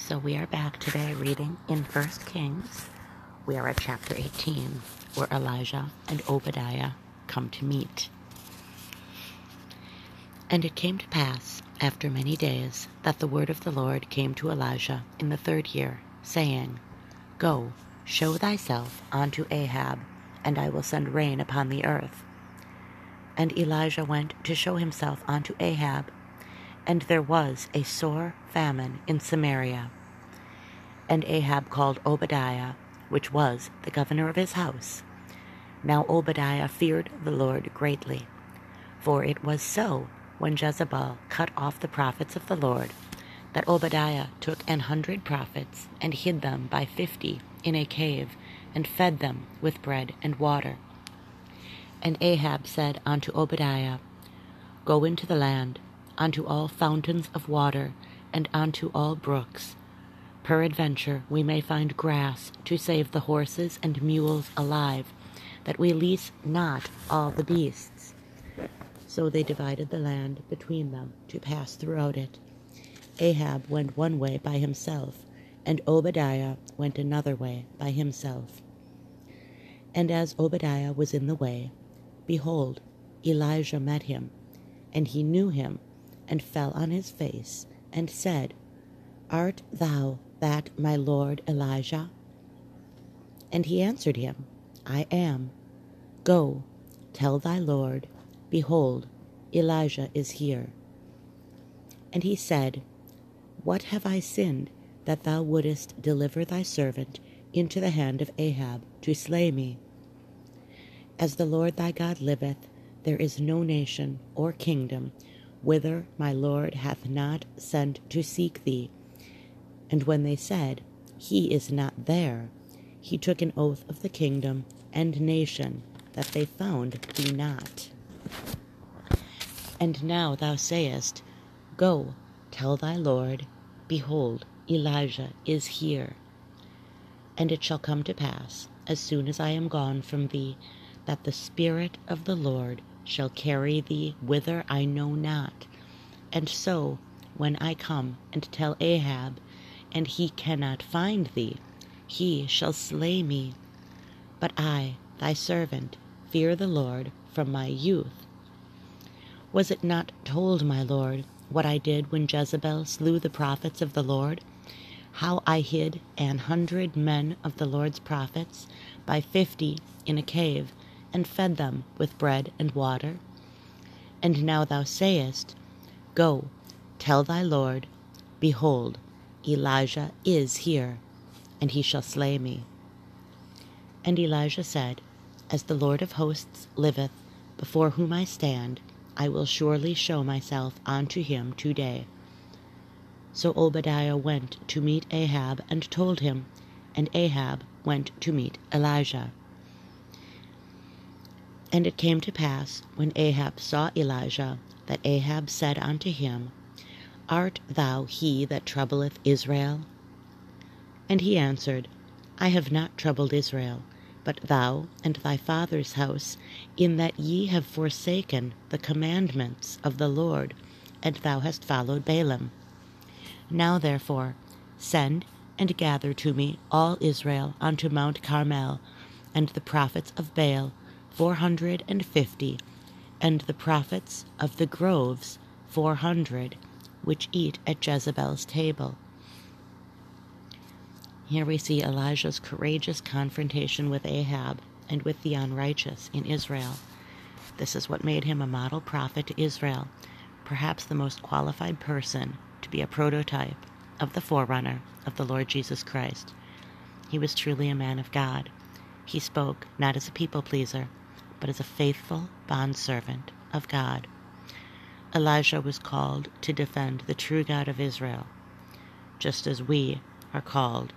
So we are back today reading in First Kings. We are at chapter 18, where Elijah and Obadiah come to meet. And it came to pass, after many days, that the word of the Lord came to Elijah in the third year, saying, Go, show thyself unto Ahab, and I will send rain upon the earth. And Elijah went to show himself unto Ahab, and there was a sore famine in Samaria. And Ahab called Obadiah, which was the governor of his house. Now Obadiah feared the Lord greatly, for it was so when Jezebel cut off the prophets of the Lord, that Obadiah took an hundred prophets and hid them by fifty in a cave, and fed them with bread and water. And Ahab said unto Obadiah, Go into the land, unto all fountains of water, and unto all brooks. Peradventure we may find grass to save the horses and mules alive, that we lease not all the beasts. So they divided the land between them to pass throughout it. Ahab went one way by himself, and Obadiah went another way by himself. And as Obadiah was in the way, behold, Elijah met him, and he knew him and fell on his face, and said, Art thou that my lord Elijah? And he answered him, I am. Go, tell thy lord, Behold, Elijah is here. And he said, What have I sinned, that thou wouldest deliver thy servant into the hand of Ahab to slay me? As the Lord thy God liveth, there is no nation or kingdom whither my Lord hath not sent to seek thee. And when they said, He is not there, he took an oath of the kingdom and nation that they found thee not. And now thou sayest, Go, tell thy Lord, Behold, Elijah is here. And it shall come to pass, as soon as I am gone from thee, that the Spirit of the Lord shall carry thee whither I know not. And so, when I come and tell Ahab, and he cannot find thee, he shall slay me. But I, thy servant, fear the Lord from my youth. Was it not told, my Lord, what I did when Jezebel slew the prophets of the Lord? How I hid an hundred men of the Lord's prophets by fifty in a cave, and fed them with bread and water? And now thou sayest, Go, tell thy Lord, Behold, Elijah is here, and he shall slay me. And Elijah said, As the Lord of hosts liveth, before whom I stand, I will surely show myself unto him today. So Obadiah went to meet Ahab and told him, and Ahab went to meet Elijah. And it came to pass, when Ahab saw Elijah, that Ahab said unto him, Art thou he that troubleth Israel? And he answered, I have not troubled Israel, but thou and thy father's house, in that ye have forsaken the commandments of the Lord, and thou hast followed Baalim. Now therefore send and gather to me all Israel unto Mount Carmel, and the prophets of Baal four hundred and fifty, and the prophets of the groves four hundred, which eat at Jezebel's table. Here we see Elijah's courageous confrontation with Ahab and with the unrighteous in Israel. This is what made him a model prophet to Israel, perhaps the most qualified person to be a prototype of the forerunner of the Lord Jesus Christ. He was truly a man of God. He spoke not as a people pleaser, but as a faithful bondservant of God. Elijah was called to defend the true God of Israel, just as we are called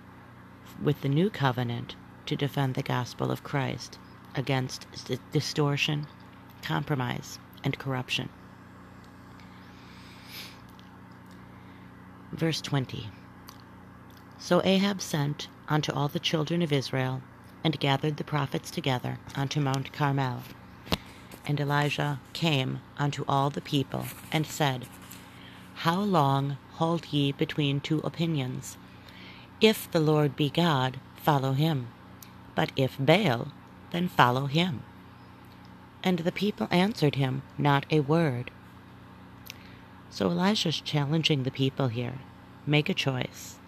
with the new covenant to defend the gospel of Christ against distortion, compromise, and corruption. Verse 20 So Ahab sent unto all the children of Israel and gathered the prophets together unto Mount Carmel. And Elijah came unto all the people, and said, How long hold ye between two opinions? If the Lord be God, follow him. But if Baal, then follow him. And the people answered him not a word. So Elijah's challenging the people here. Make a choice.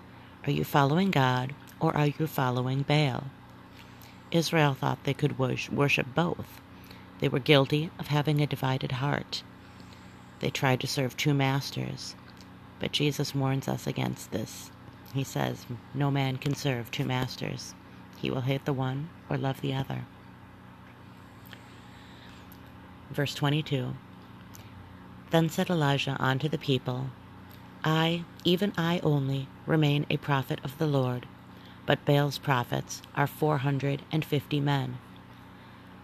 Are you following God or are you following Baal? Israel thought they could worship both. They were guilty of having a divided heart. They tried to serve two masters. But Jesus warns us against this. He says, No man can serve two masters. He will hate the one or love the other. Verse 22 Then said Elijah unto the people, I, even I only, remain a prophet of the Lord, but Baal's prophets are four hundred and fifty men.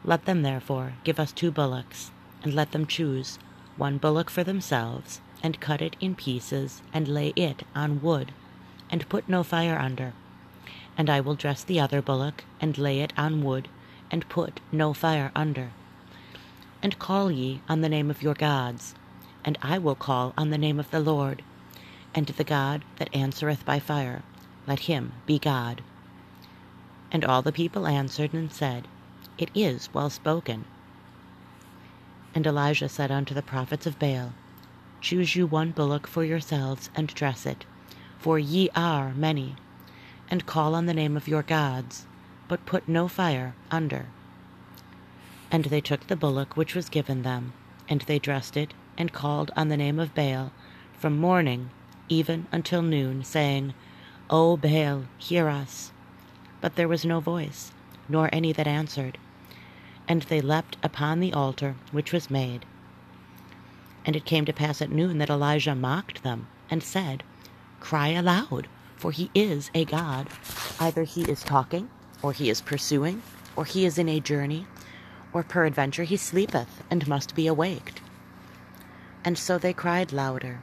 Let them therefore give us two bullocks, and let them choose one bullock for themselves, and cut it in pieces, and lay it on wood, and put no fire under. And I will dress the other bullock, and lay it on wood, and put no fire under. And call ye on the name of your gods, and I will call on the name of the Lord, and the God that answereth by fire, let him be God. And all the people answered and said, It is well spoken. And Elijah said unto the prophets of Baal, Choose you one bullock for yourselves, and dress it, for ye are many, and call on the name of your gods, but put no fire under. And they took the bullock which was given them, and they dressed it, and called on the name of Baal from morning even until noon, saying, O Baal, hear us. But there was no voice, nor any that answered. And they leapt upon the altar which was made. And it came to pass at noon that Elijah mocked them, and said, Cry aloud, for he is a God. Either he is talking, or he is pursuing, or he is in a journey, or peradventure he sleepeth, and must be awaked. And so they cried louder,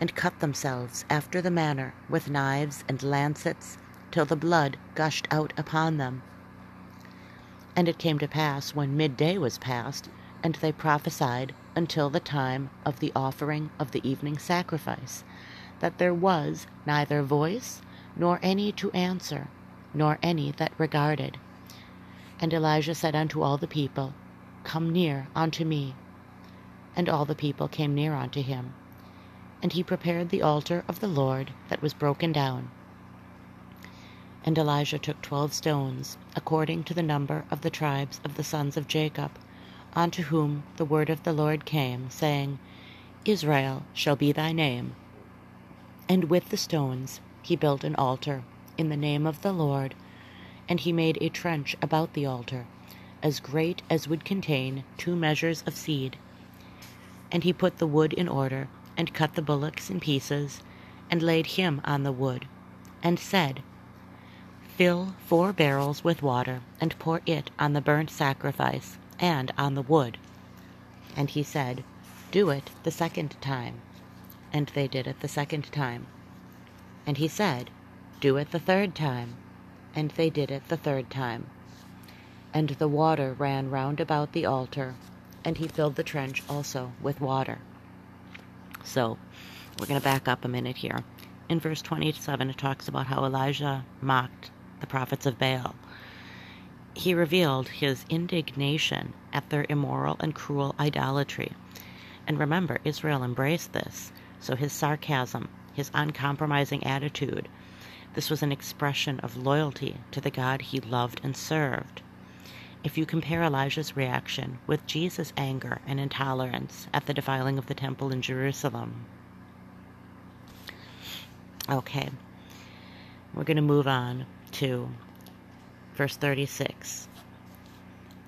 and cut themselves after the manner with knives and lancets, till the blood gushed out upon them. And it came to pass, when midday was past, and they prophesied until the time of the offering of the evening sacrifice, that there was neither voice, nor any to answer, nor any that regarded. And Elijah said unto all the people, Come near unto me. And all the people came near unto him and he prepared the altar of the Lord that was broken down. And Elijah took twelve stones, according to the number of the tribes of the sons of Jacob, unto whom the word of the Lord came, saying, Israel shall be thy name. And with the stones he built an altar in the name of the Lord, and he made a trench about the altar, as great as would contain two measures of seed. And he put the wood in order, and cut the bullocks in pieces, and laid him on the wood, and said, Fill four barrels with water, and pour it on the burnt sacrifice, and on the wood. And he said, Do it the second time. And they did it the second time. And he said, Do it the third time. And they did it the third time. And the water ran round about the altar, and he filled the trench also with water. So we're going to back up a minute here. In verse 27, it talks about how Elijah mocked the prophets of Baal. He revealed his indignation at their immoral and cruel idolatry. And remember, Israel embraced this, so his sarcasm, his uncompromising attitude, this was an expression of loyalty to the God he loved and served. If you compare Elijah's reaction with Jesus' anger and intolerance at the defiling of the temple in Jerusalem. Okay, we're going to move on to verse 36.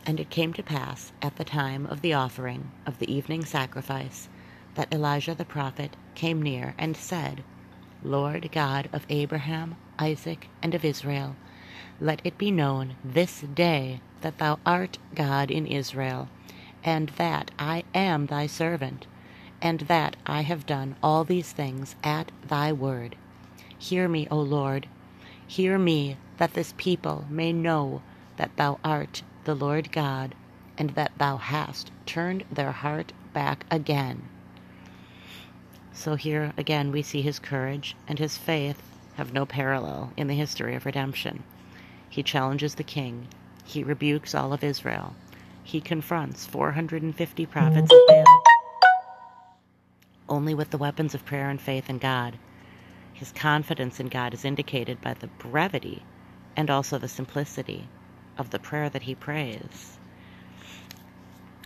And it came to pass at the time of the offering of the evening sacrifice that Elijah the prophet came near and said, Lord God of Abraham, Isaac, and of Israel, let it be known this day that thou art God in Israel, and that I am thy servant, and that I have done all these things at thy word. Hear me, O Lord, hear me, that this people may know that thou art the Lord God, and that thou hast turned their heart back again. So here again we see his courage and his faith have no parallel in the history of redemption. He challenges the king, he rebukes all of Israel, he confronts 450 prophets of Baal. Only with the weapons of prayer and faith in God. His confidence in God is indicated by the brevity and also the simplicity of the prayer that he prays.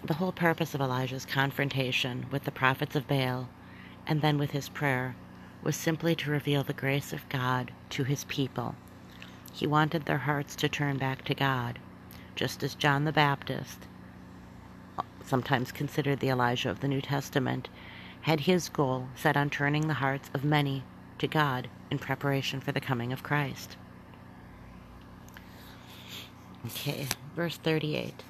The whole purpose of Elijah's confrontation with the prophets of Baal and then with his prayer was simply to reveal the grace of God to his people. He wanted their hearts to turn back to God, just as John the Baptist, sometimes considered the Elijah of the New Testament, had his goal set on turning the hearts of many to God in preparation for the coming of Christ. Okay, verse 38.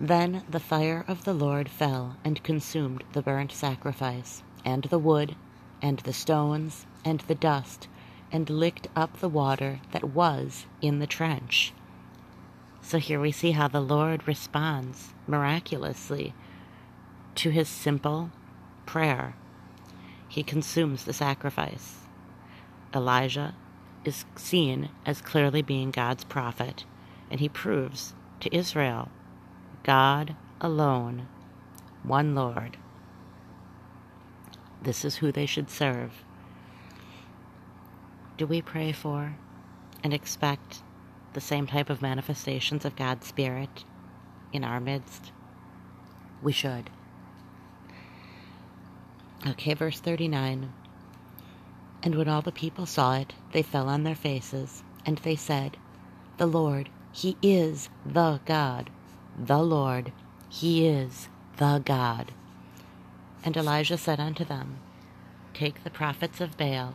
Then the fire of the Lord fell and consumed the burnt sacrifice, and the wood, and the stones, and the dust, and licked up the water that was in the trench. So here we see how the Lord responds miraculously to his simple prayer. He consumes the sacrifice. Elijah is seen as clearly being God's prophet, and he proves to Israel God alone, one Lord. This is who they should serve. Do we pray for and expect the same type of manifestations of God's Spirit in our midst? We should. Okay, verse 39. And when all the people saw it, they fell on their faces, and they said, The Lord, He is the God. The Lord, He is the God. And Elijah said unto them, Take the prophets of Baal,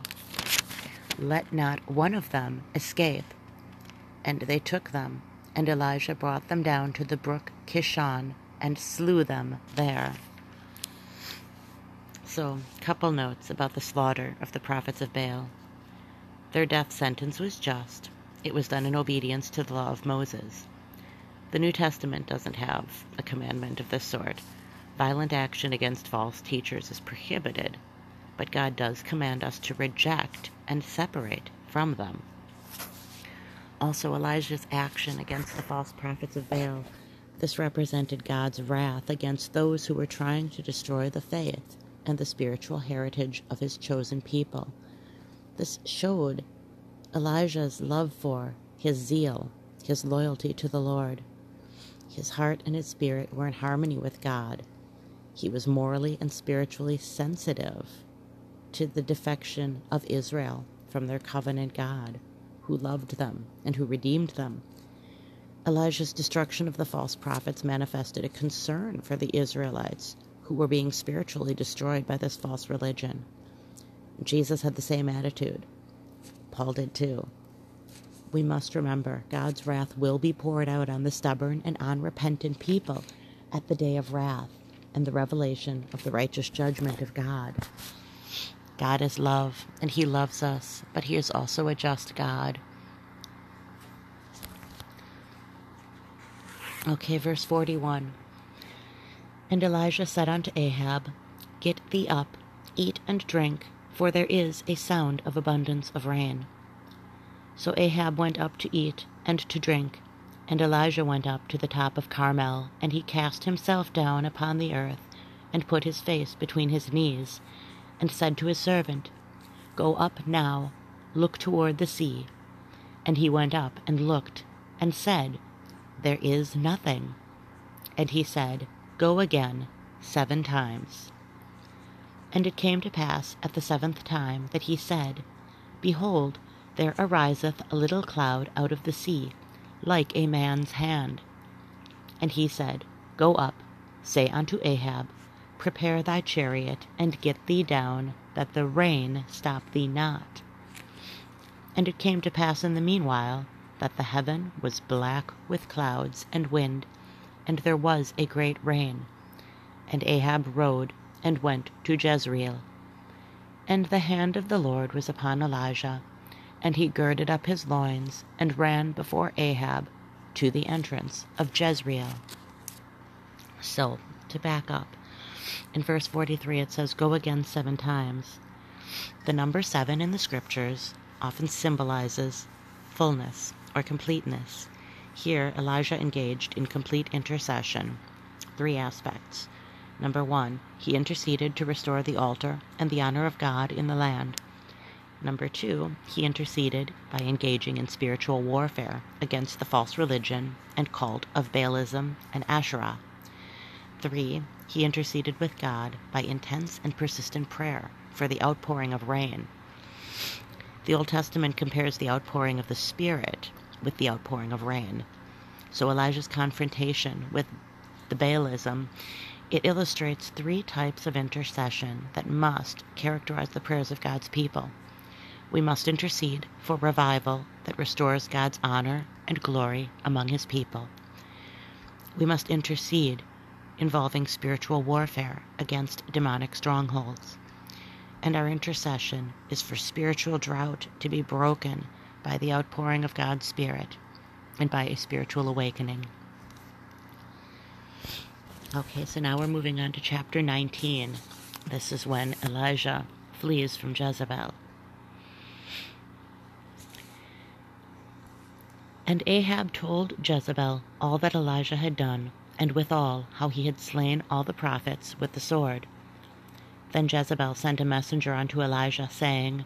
let not one of them escape. And they took them, and Elijah brought them down to the brook Kishon, and slew them there. So, couple notes about the slaughter of the prophets of Baal. Their death sentence was just. It was done in obedience to the law of Moses. The New Testament doesn't have a commandment of this sort. Violent action against false teachers is prohibited, but God does command us to reject and separate from them. Also, Elijah's action against the false prophets of Baal. This represented God's wrath against those who were trying to destroy the faith and the spiritual heritage of his chosen people. This showed Elijah's love for, his zeal, his loyalty to the Lord. His heart and his spirit were in harmony with God. He was morally and spiritually sensitive to the defection of Israel from their covenant God, who loved them and who redeemed them. Elijah's destruction of the false prophets manifested a concern for the Israelites who were being spiritually destroyed by this false religion. Jesus had the same attitude. Paul did too. We must remember God's wrath will be poured out on the stubborn and unrepentant people at the day of wrath and the revelation of the righteous judgment of God. God is love, and He loves us, but He is also a just God. Okay, verse 41. And Elijah said unto Ahab, Get thee up, eat and drink, for there is a sound of abundance of rain. So Ahab went up to eat and to drink, and Elijah went up to the top of Carmel, and he cast himself down upon the earth, and put his face between his knees, and said to his servant, Go up now, look toward the sea. And he went up and looked, and said, There is nothing. And he said, Go again seven times. And it came to pass at the seventh time that he said, Behold, there ariseth a little cloud out of the sea, like a man's hand. And he said, Go up, say unto Ahab, Prepare thy chariot, and get thee down, that the rain stop thee not. And it came to pass in the meanwhile that the heaven was black with clouds and wind, and there was a great rain. And Ahab rode and went to Jezreel. And the hand of the Lord was upon Elijah, and he girded up his loins, and ran before Ahab to the entrance of Jezreel. So, to back up, in verse 43 it says, Go again seven times. The number seven in the scriptures often symbolizes fullness or completeness. Here, Elijah engaged in complete intercession. Three aspects. Number one, he interceded to restore the altar and the honor of God in the land. Number two, he interceded by engaging in spiritual warfare against the false religion and cult of Baalism and Asherah. Three, he interceded with God by intense and persistent prayer for the outpouring of rain. The Old Testament compares the outpouring of the Spirit with the outpouring of rain. So Elijah's confrontation with the Baalism, it illustrates three types of intercession that must characterize the prayers of God's people. We must intercede for revival that restores God's honor and glory among his people. We must intercede involving spiritual warfare against demonic strongholds. And our intercession is for spiritual drought to be broken by the outpouring of God's Spirit and by a spiritual awakening. Okay, so now we're moving on to chapter 19. This is when Elijah flees from Jezebel. And Ahab told Jezebel all that Elijah had done, and withal how he had slain all the prophets with the sword. Then Jezebel sent a messenger unto Elijah, saying,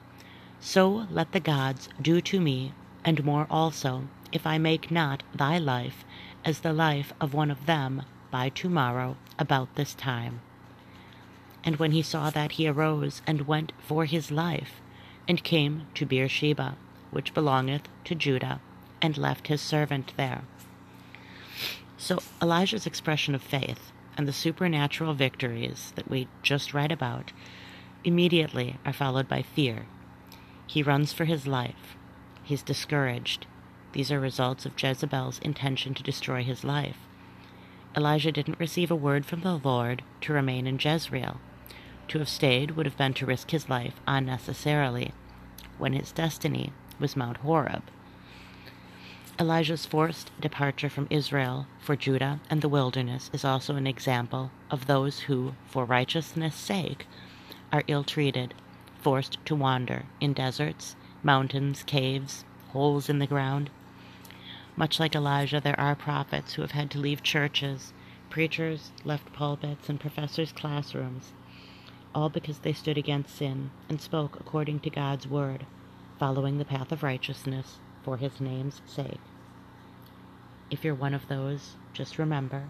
So let the gods do to me, and more also, if I make not thy life as the life of one of them by tomorrow about this time. And when he saw that, he arose and went for his life, and came to Beersheba, which belongeth to Judah, and left his servant there. So Elijah's expression of faith and the supernatural victories that we just read about immediately are followed by fear. He runs for his life. He's discouraged. These are results of Jezebel's intention to destroy his life. Elijah didn't receive a word from the Lord to remain in Jezreel. To have stayed would have been to risk his life unnecessarily, when his destiny was Mount Horeb. Elijah's forced departure from Israel for Judah and the wilderness is also an example of those who, for righteousness' sake, are ill treated, forced to wander in deserts, mountains, caves, holes in the ground. Much like Elijah, there are prophets who have had to leave churches, preachers left pulpits, and professors' classrooms, all because they stood against sin and spoke according to God's word, following the path of righteousness for his name's sake. If you're one of those, just remember,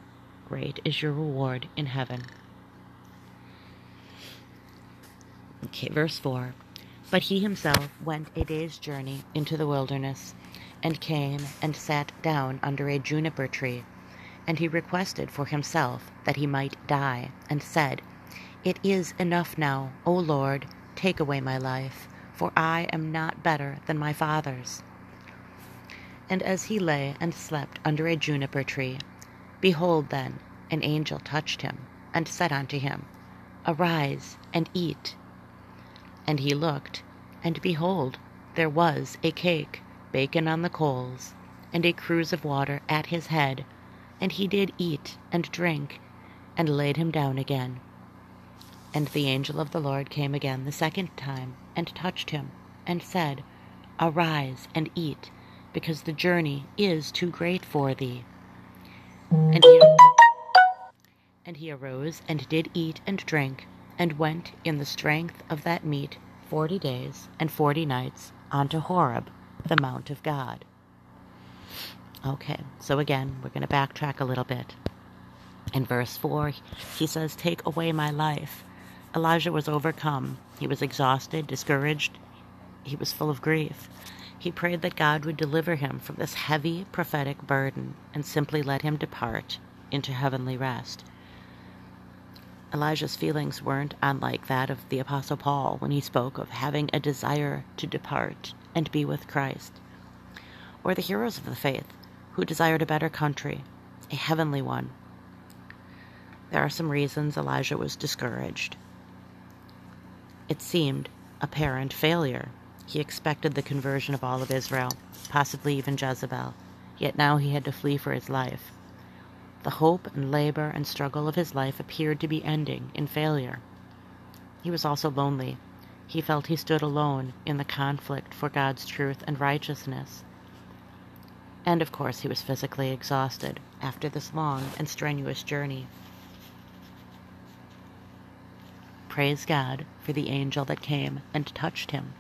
great is your reward in heaven. Okay, verse 4. But he himself went a day's journey into the wilderness, and came and sat down under a juniper tree. And he requested for himself that he might die, and said, It is enough now, O Lord, take away my life, for I am not better than my fathers. And as he lay and slept under a juniper tree, behold, then, an angel touched him, and said unto him, Arise and eat. And he looked, and behold, there was a cake baken on the coals, and a cruse of water at his head. And he did eat and drink, and laid him down again. And the angel of the Lord came again the second time, and touched him, and said, Arise and eat because the journey is too great for thee. And he, mm. and he arose and did eat and drink, and went in the strength of that meat forty days and forty nights unto Horeb, the mount of God. Okay, so again, we're going to backtrack a little bit. In verse 4, he says, Take away my life. Elijah was overcome. He was exhausted, discouraged. He was full of grief. He prayed that God would deliver him from this heavy prophetic burden and simply let him depart into heavenly rest. Elijah's feelings weren't unlike that of the Apostle Paul when he spoke of having a desire to depart and be with Christ, or the heroes of the faith who desired a better country, a heavenly one. There are some reasons Elijah was discouraged. It seemed apparent failure he expected the conversion of all of Israel, possibly even Jezebel, yet now he had to flee for his life. The hope and labor and struggle of his life appeared to be ending in failure. He was also lonely. He felt he stood alone in the conflict for God's truth and righteousness. And of course, he was physically exhausted after this long and strenuous journey. Praise God for the angel that came and touched him.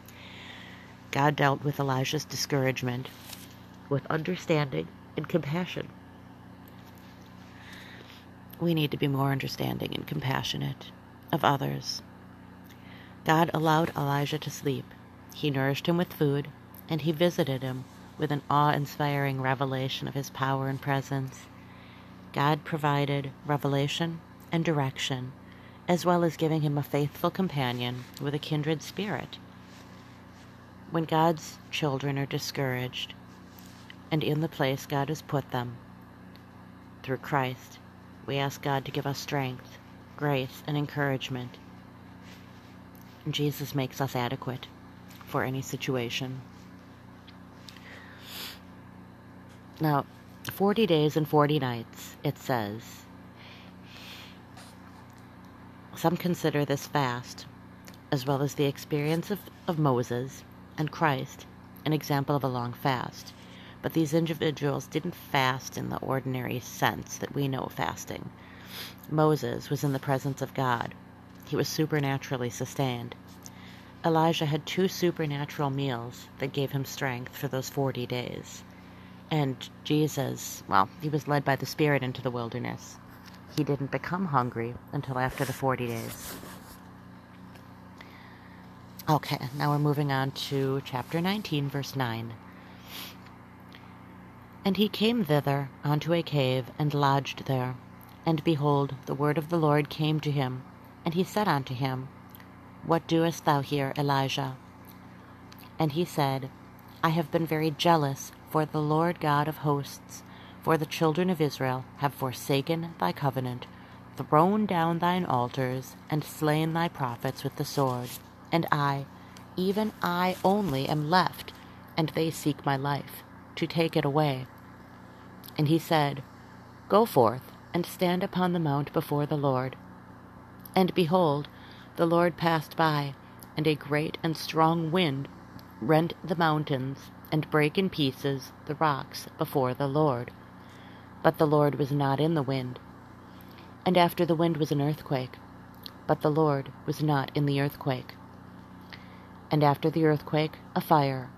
God dealt with Elijah's discouragement with understanding and compassion. We need to be more understanding and compassionate of others. God allowed Elijah to sleep. He nourished him with food, and he visited him with an awe inspiring revelation of his power and presence. God provided revelation and direction, as well as giving him a faithful companion with a kindred spirit. When God's children are discouraged, and in the place God has put them, through Christ, we ask God to give us strength, grace, and encouragement. Jesus makes us adequate for any situation. Now, 40 days and 40 nights, it says. Some consider this fast, as well as the experience of, of Moses and Christ, an example of a long fast. But these individuals didn't fast in the ordinary sense that we know of fasting. Moses was in the presence of God. He was supernaturally sustained. Elijah had two supernatural meals that gave him strength for those 40 days. And Jesus, well, he was led by the Spirit into the wilderness. He didn't become hungry until after the 40 days. Okay, now we're moving on to chapter 19, verse 9. And he came thither unto a cave, and lodged there. And behold, the word of the Lord came to him. And he said unto him, What doest thou here, Elijah? And he said, I have been very jealous for the Lord God of hosts, for the children of Israel have forsaken thy covenant, thrown down thine altars, and slain thy prophets with the sword. And I, even I only, am left, and they seek my life, to take it away. And he said, Go forth, and stand upon the mount before the Lord. And behold, the Lord passed by, and a great and strong wind rent the mountains, and brake in pieces the rocks before the Lord. But the Lord was not in the wind. And after the wind was an earthquake, but the Lord was not in the earthquake. And after the earthquake, a fire,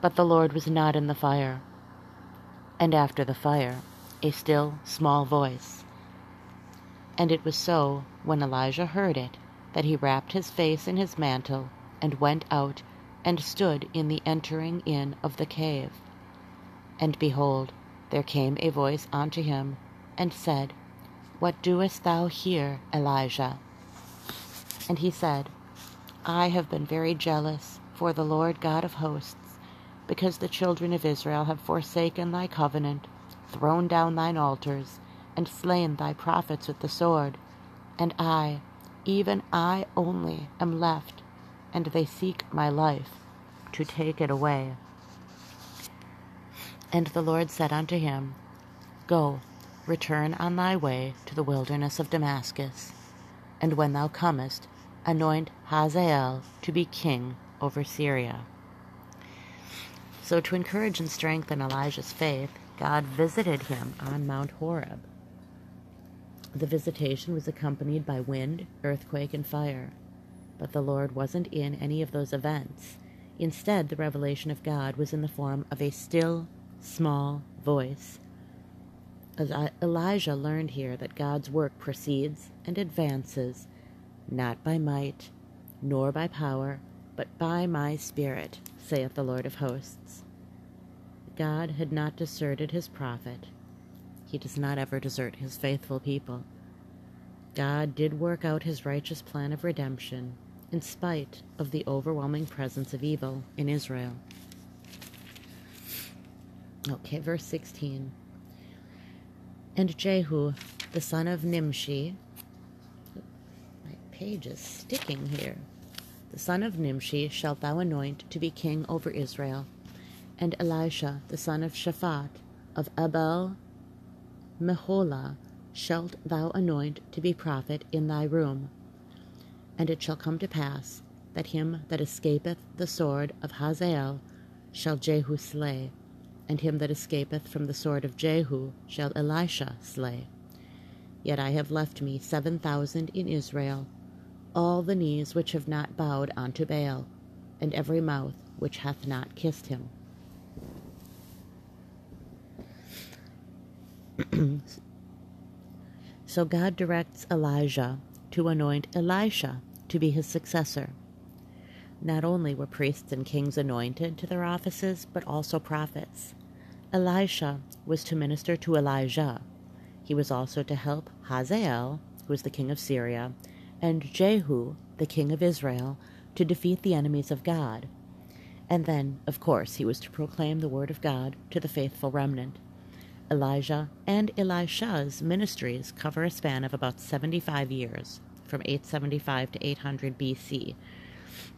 but the Lord was not in the fire. And after the fire, a still small voice. And it was so, when Elijah heard it, that he wrapped his face in his mantle, and went out and stood in the entering in of the cave. And behold, there came a voice unto him, and said, What doest thou here, Elijah? And he said, I have been very jealous for the Lord God of hosts, because the children of Israel have forsaken thy covenant, thrown down thine altars, and slain thy prophets with the sword. And I, even I only, am left, and they seek my life, to take it away. And the Lord said unto him, Go, return on thy way to the wilderness of Damascus, and when thou comest, anoint Hazael to be king over Syria. So, to encourage and strengthen Elijah's faith, God visited him on Mount Horeb. The visitation was accompanied by wind, earthquake, and fire. But the Lord wasn't in any of those events. Instead, the revelation of God was in the form of a still, small voice. As Elijah learned here that God's work proceeds and advances not by might, nor by power, but by my Spirit, saith the Lord of hosts. God had not deserted his prophet. He does not ever desert his faithful people. God did work out his righteous plan of redemption in spite of the overwhelming presence of evil in Israel. Okay, verse 16. And Jehu, the son of Nimshi, page is sticking here. The son of Nimshi shalt thou anoint to be king over Israel, and Elisha, the son of Shaphat, of Abel Meholah, shalt thou anoint to be prophet in thy room. And it shall come to pass, that him that escapeth the sword of Hazael shall Jehu slay, and him that escapeth from the sword of Jehu shall Elisha slay. Yet I have left me seven thousand in Israel, all the knees which have not bowed unto Baal, and every mouth which hath not kissed him. so God directs Elijah to anoint Elisha to be his successor. Not only were priests and kings anointed to their offices, but also prophets. Elisha was to minister to Elijah. He was also to help Hazael, who was the king of Syria, and Jehu, the king of Israel, to defeat the enemies of God. And then, of course, he was to proclaim the word of God to the faithful remnant. Elijah and Elisha's ministries cover a span of about 75 years, from 875 to 800 BC,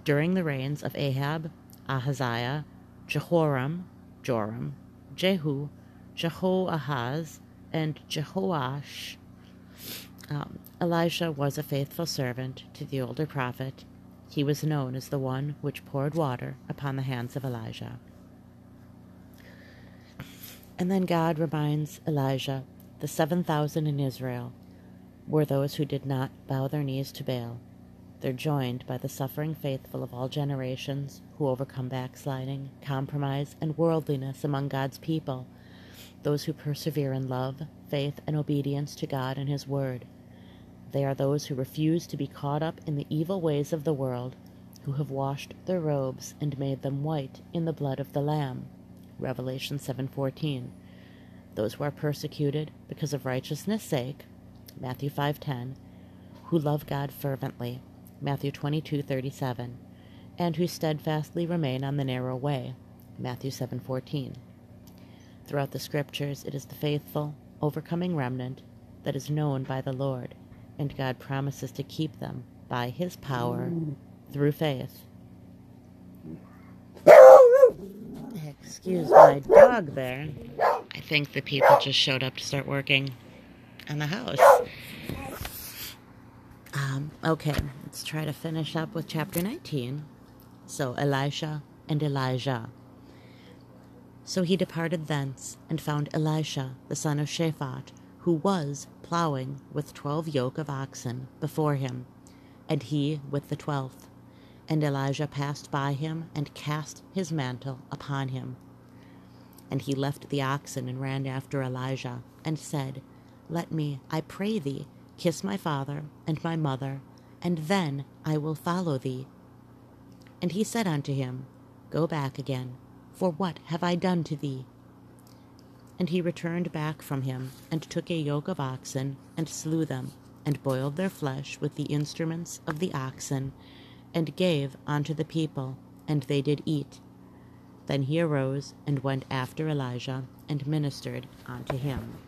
during the reigns of Ahab, Ahaziah, Jehoram, Joram, Jehu, Jehoahaz, and Jehoash. Um, Elisha was a faithful servant to the older prophet. He was known as the one which poured water upon the hands of Elijah. And then God reminds Elijah the 7,000 in Israel were those who did not bow their knees to Baal. They're joined by the suffering faithful of all generations who overcome backsliding, compromise, and worldliness among God's people, those who persevere in love, faith, and obedience to God and His Word. They are those who refuse to be caught up in the evil ways of the world, who have washed their robes and made them white in the blood of the Lamb. Revelation 7:14. Those who are persecuted because of righteousness' sake, Matthew 5:10, who love God fervently, Matthew 22:37, and who steadfastly remain on the narrow way, Matthew 7:14. Throughout the scriptures, it is the faithful, overcoming remnant that is known by the Lord, and God promises to keep them by his power through faith. Excuse my dog there. I think the people just showed up to start working on the house. Um, okay, let's try to finish up with chapter 19. So, Elisha and Elijah. So he departed thence and found Elisha, the son of Shaphat, who was plowing with twelve yoke of oxen before him, and he with the twelfth. And Elijah passed by him and cast his mantle upon him. And he left the oxen and ran after Elijah, and said, Let me, I pray thee, kiss my father and my mother, and then I will follow thee. And he said unto him, Go back again, for what have I done to thee? And he returned back from him, and took a yoke of oxen, and slew them, and boiled their flesh with the instruments of the oxen, and gave unto the people, and they did eat. Then he arose and went after Elijah, and ministered unto him.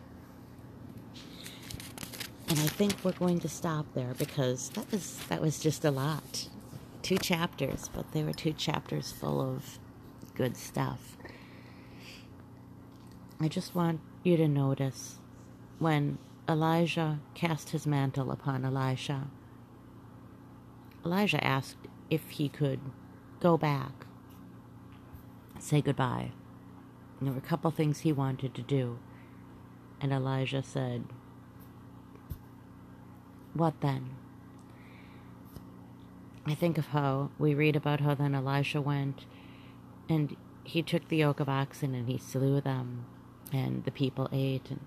And I think we're going to stop there because that was that was just a lot. Two chapters, but they were two chapters full of good stuff. I just want you to notice when Elijah cast his mantle upon Elisha. Elijah asked if he could go back, say goodbye. And there were a couple things he wanted to do. And Elijah said, What then? I think of how we read about how then Elisha went and he took the yoke of oxen and he slew them and the people ate and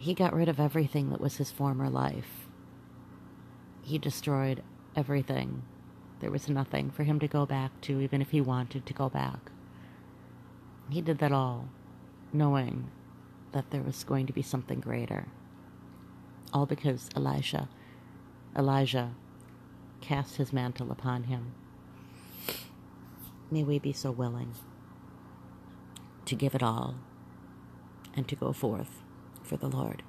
he got rid of everything that was his former life. He destroyed everything. There was nothing for him to go back to, even if he wanted to go back. He did that all, knowing that there was going to be something greater. All because Elisha, Elijah, cast his mantle upon him. May we be so willing to give it all and to go forth for the Lord.